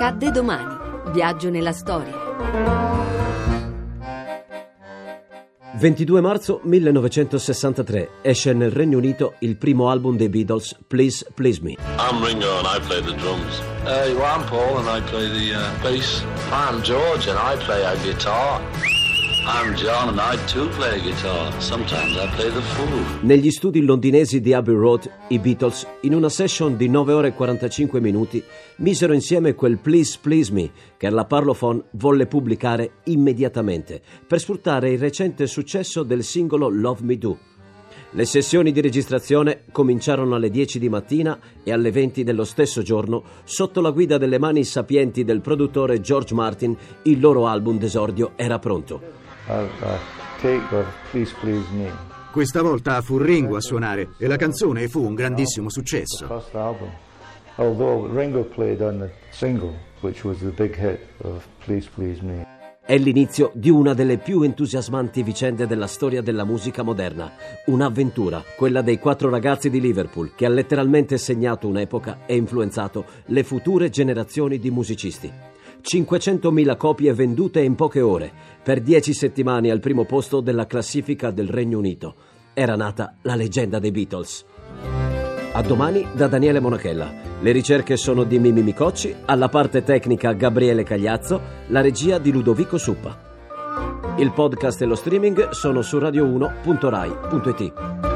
Accadde domani. Viaggio nella storia. 22 marzo 1963 esce nel Regno Unito il primo album dei Beatles, Please Please Me. I'm Ringo and I play the drums. Uh, well, I'm Paul and I play the uh, bass. I'm George and I play a guitar. Negli studi londinesi di Abbey Road, i Beatles, in una session di 9 ore e 45 minuti, misero insieme quel Please Please Me che la Parlophone volle pubblicare immediatamente per sfruttare il recente successo del singolo Love Me Do. Le sessioni di registrazione cominciarono alle 10 di mattina e alle 20 dello stesso giorno, sotto la guida delle mani sapienti del produttore George Martin, il loro album d'esordio era pronto. Questa volta fu Ringo a suonare e la canzone fu un grandissimo successo. Although Ringo played on the single, which was the big hit of Please Please Me. È l'inizio di una delle più entusiasmanti vicende della storia della musica moderna. Un'avventura, quella dei quattro ragazzi di Liverpool, che ha letteralmente segnato un'epoca e influenzato le future generazioni di musicisti. 500.000 copie vendute in poche ore, per 10 settimane al primo posto della classifica del Regno Unito. Era nata la leggenda dei Beatles. A domani da Daniele Monachella. Le ricerche sono di Mimi Micocci, alla parte tecnica Gabriele Cagliazzo, la regia di Ludovico Suppa. Il podcast e lo streaming sono su radio1.rai.it.